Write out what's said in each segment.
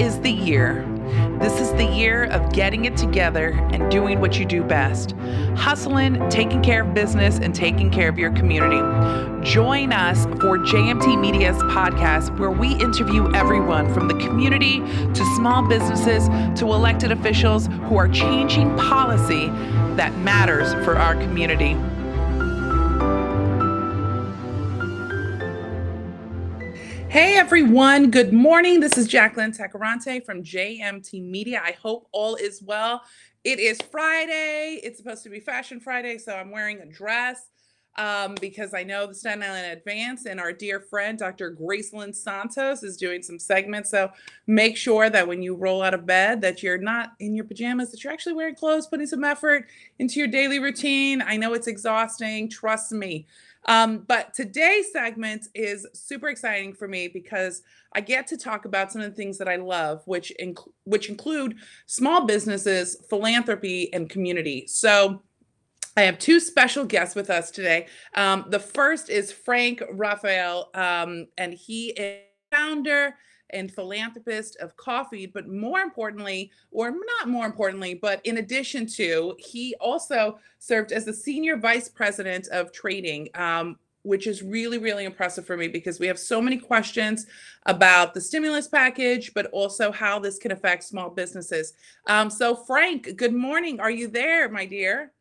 is the year. This is the year of getting it together and doing what you do best hustling, taking care of business, and taking care of your community. Join us for JMT Media's podcast, where we interview everyone from the community to small businesses to elected officials who are changing policy that matters for our community. Hey everyone, good morning. This is Jacqueline Tacarante from JMT Media. I hope all is well. It is Friday. It's supposed to be Fashion Friday, so I'm wearing a dress um, because I know the Staten Island Advance and our dear friend Dr. Gracelyn Santos is doing some segments. So make sure that when you roll out of bed that you're not in your pajamas, that you're actually wearing clothes, putting some effort into your daily routine. I know it's exhausting. Trust me. Um, but today's segment is super exciting for me because I get to talk about some of the things that I love, which inc- which include small businesses, philanthropy, and community. So. I have two special guests with us today. Um, the first is Frank Raphael, um, and he is founder and philanthropist of Coffee, but more importantly, or not more importantly, but in addition to, he also served as the senior vice president of trading. Um, which is really, really impressive for me because we have so many questions about the stimulus package, but also how this can affect small businesses. Um, so, Frank, good morning. Are you there, my dear?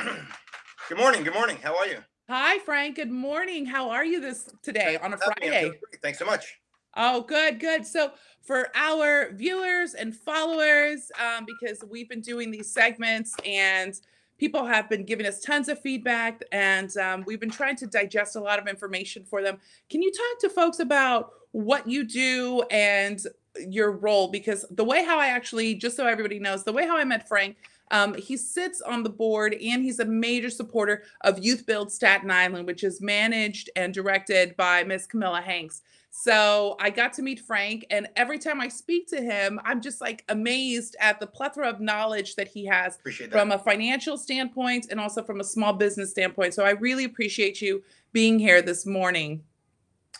Good morning. Good morning. How are you? Hi, Frank. Good morning. How are you this today on a Friday? Thanks so much. Oh, good, good. So, for our viewers and followers, um, because we've been doing these segments and people have been giving us tons of feedback, and um, we've been trying to digest a lot of information for them. Can you talk to folks about what you do and your role? Because the way how I actually, just so everybody knows, the way how I met Frank um, he sits on the board and he's a major supporter of Youth Build Staten Island, which is managed and directed by Miss Camilla Hanks. So I got to meet Frank, and every time I speak to him, I'm just like amazed at the plethora of knowledge that he has from a financial standpoint and also from a small business standpoint. So I really appreciate you being here this morning.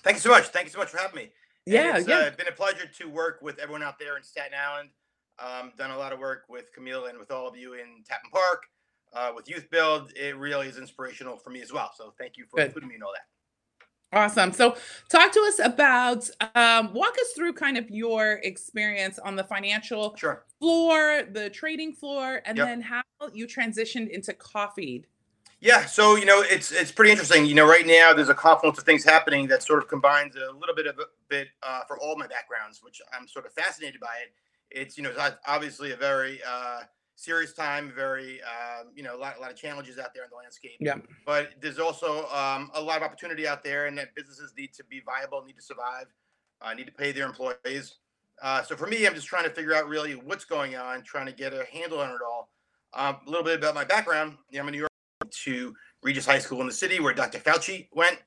Thank you so much. Thank you so much for having me. Yeah, it's yeah. Uh, been a pleasure to work with everyone out there in Staten Island. Um, done a lot of work with Camille and with all of you in Tappen Park, uh, with Youth Build. It really is inspirational for me as well. So thank you for Good. including me in all that. Awesome. So, talk to us about, um, walk us through kind of your experience on the financial sure. floor, the trading floor, and yep. then how you transitioned into coffee. Yeah, so you know it's it's pretty interesting. You know, right now there's a confluence of things happening that sort of combines a little bit of a bit uh, from all my backgrounds, which I'm sort of fascinated by it it's you know obviously a very uh, serious time, very uh, you know a lot, a lot of challenges out there in the landscape. Yeah. But there's also um, a lot of opportunity out there, and that businesses need to be viable, need to survive, uh, need to pay their employees. Uh, so for me, I'm just trying to figure out really what's going on, trying to get a handle on it all. Um, a little bit about my background. Yeah, I'm in New York to Regis High School in the city where Dr. Fauci went.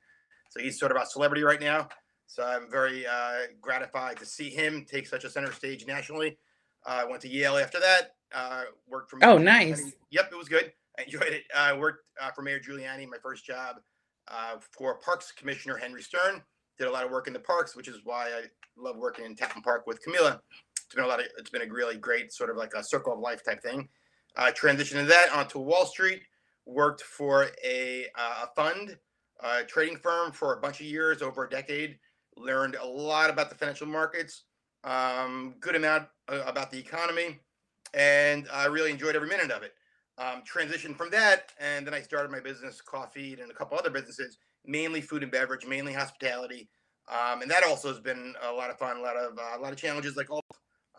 So he's sort of a celebrity right now. So I'm very uh, gratified to see him take such a center stage nationally. Uh, I went to Yale after that. Uh, worked for. Oh, nice. Yep, it was good. I enjoyed it. I worked uh, for Mayor Giuliani, my first job, uh, for Parks Commissioner Henry Stern. Did a lot of work in the parks, which is why I love working in Tappen Park with Camilla. It's been a lot of. It's been a really great sort of like a circle of life type thing. Uh, transitioned to that onto Wall Street. Worked for a, uh, fund, a trading firm for a bunch of years, over a decade learned a lot about the financial markets, um, good amount uh, about the economy, and I really enjoyed every minute of it. Um, transitioned from that, and then I started my business, Coffee, and a couple other businesses, mainly food and beverage, mainly hospitality, um, and that also has been a lot of fun, a lot of uh, a lot of challenges, like all.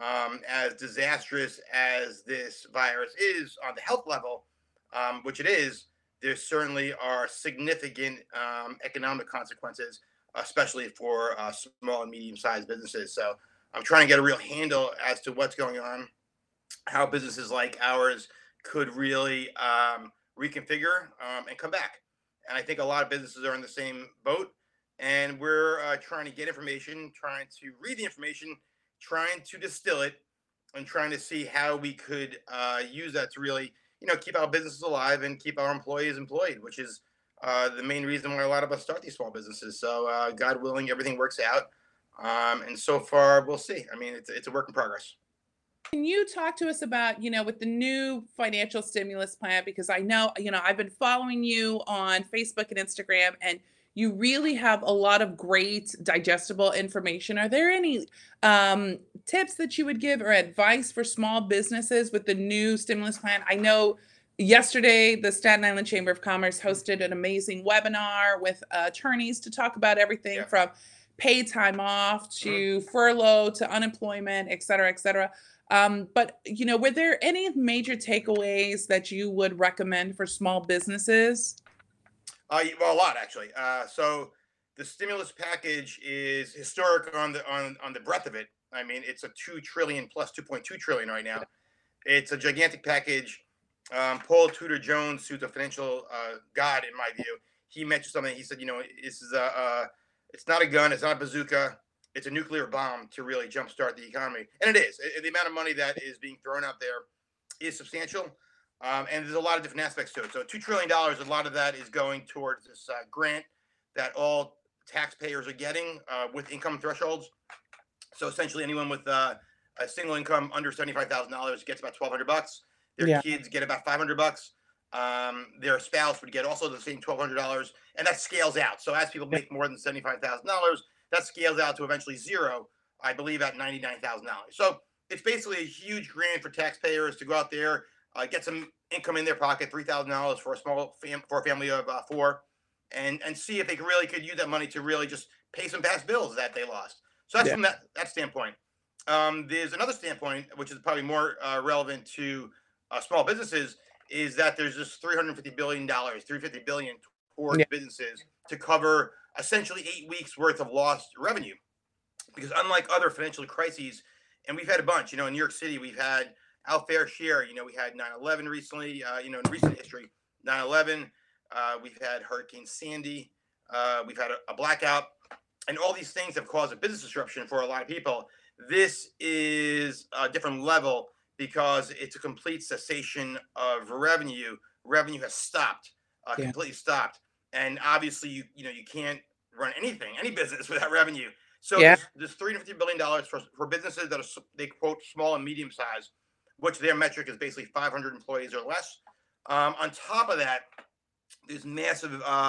Um, as disastrous as this virus is on the health level, um, which it is, there certainly are significant um, economic consequences especially for uh, small and medium sized businesses. So I'm trying to get a real handle as to what's going on, how businesses like ours could really um, reconfigure um, and come back. And I think a lot of businesses are in the same boat. And we're uh, trying to get information, trying to read the information, trying to distill it, and trying to see how we could uh, use that to really, you know, keep our businesses alive and keep our employees employed, which is uh, the main reason why a lot of us start these small businesses. So, uh, God willing, everything works out. Um, and so far, we'll see. I mean, it's it's a work in progress. Can you talk to us about, you know, with the new financial stimulus plan? Because I know, you know, I've been following you on Facebook and Instagram, and you really have a lot of great digestible information. Are there any um, tips that you would give or advice for small businesses with the new stimulus plan? I know yesterday the Staten Island Chamber of Commerce hosted an amazing webinar with uh, attorneys to talk about everything Yeah. from paid time off to furlough to unemployment, et cetera, et cetera. Um, but you know, were there any major takeaways that you would recommend for small businesses? Uh, well, a lot actually. Uh, so the stimulus package is historic on the on on the breadth of it. I mean, it's a two trillion plus two point two trillion right now. It's a gigantic package. Um, Paul Tudor Jones, who's a financial uh, god in my view, he mentioned something. He said, you know, this is a, uh, it's not a gun, it's not a bazooka, it's a nuclear bomb to really jumpstart the economy, and it is. Uh, The amount of money that is being thrown out there is substantial. Um, and there's a lot of different aspects to it. So two trillion dollars, a lot of that is going towards this uh, grant that all taxpayers are getting uh, with income thresholds. So essentially, anyone with uh, a single income under seventy-five thousand dollars gets about twelve hundred bucks. Their Yeah. kids get about five hundred bucks. Um, their spouse would get also the same twelve hundred dollars, and that scales out. So as people make more than seventy-five thousand dollars, that scales out to eventually zero. I believe at ninety-nine thousand dollars. So it's basically a huge grant for taxpayers to go out there, uh, get some income in their pocket, three thousand dollars for a small fam- for a family of uh, four, and and see if they really could use that money to really just pay some past bills that they lost. So that's Yeah. from that that standpoint. Um, there's another standpoint which is probably more uh, relevant to uh, small businesses is that there's just 350 billion dollars, 350 billion towards Yeah. businesses to cover essentially eight weeks worth of lost revenue. Because unlike other financial crises, and we've had a bunch, you know, in New York City, we've had our fair share. You know, we had 9/11 recently. Uh, you know, in recent history, 9/11. Uh, we've had Hurricane Sandy. Uh, we've had a, a blackout, and all these things have caused a business disruption for a lot of people. This is a different level because it's a complete cessation of revenue. Revenue has stopped, uh, Yeah. completely stopped, and obviously, you you know, you can't run anything, any business without revenue. So Yeah. there's, there's 350 billion dollars for for businesses that are they quote small and medium size, which their metric is basically 500 employees or less. Um, on top of that, there's massive uh,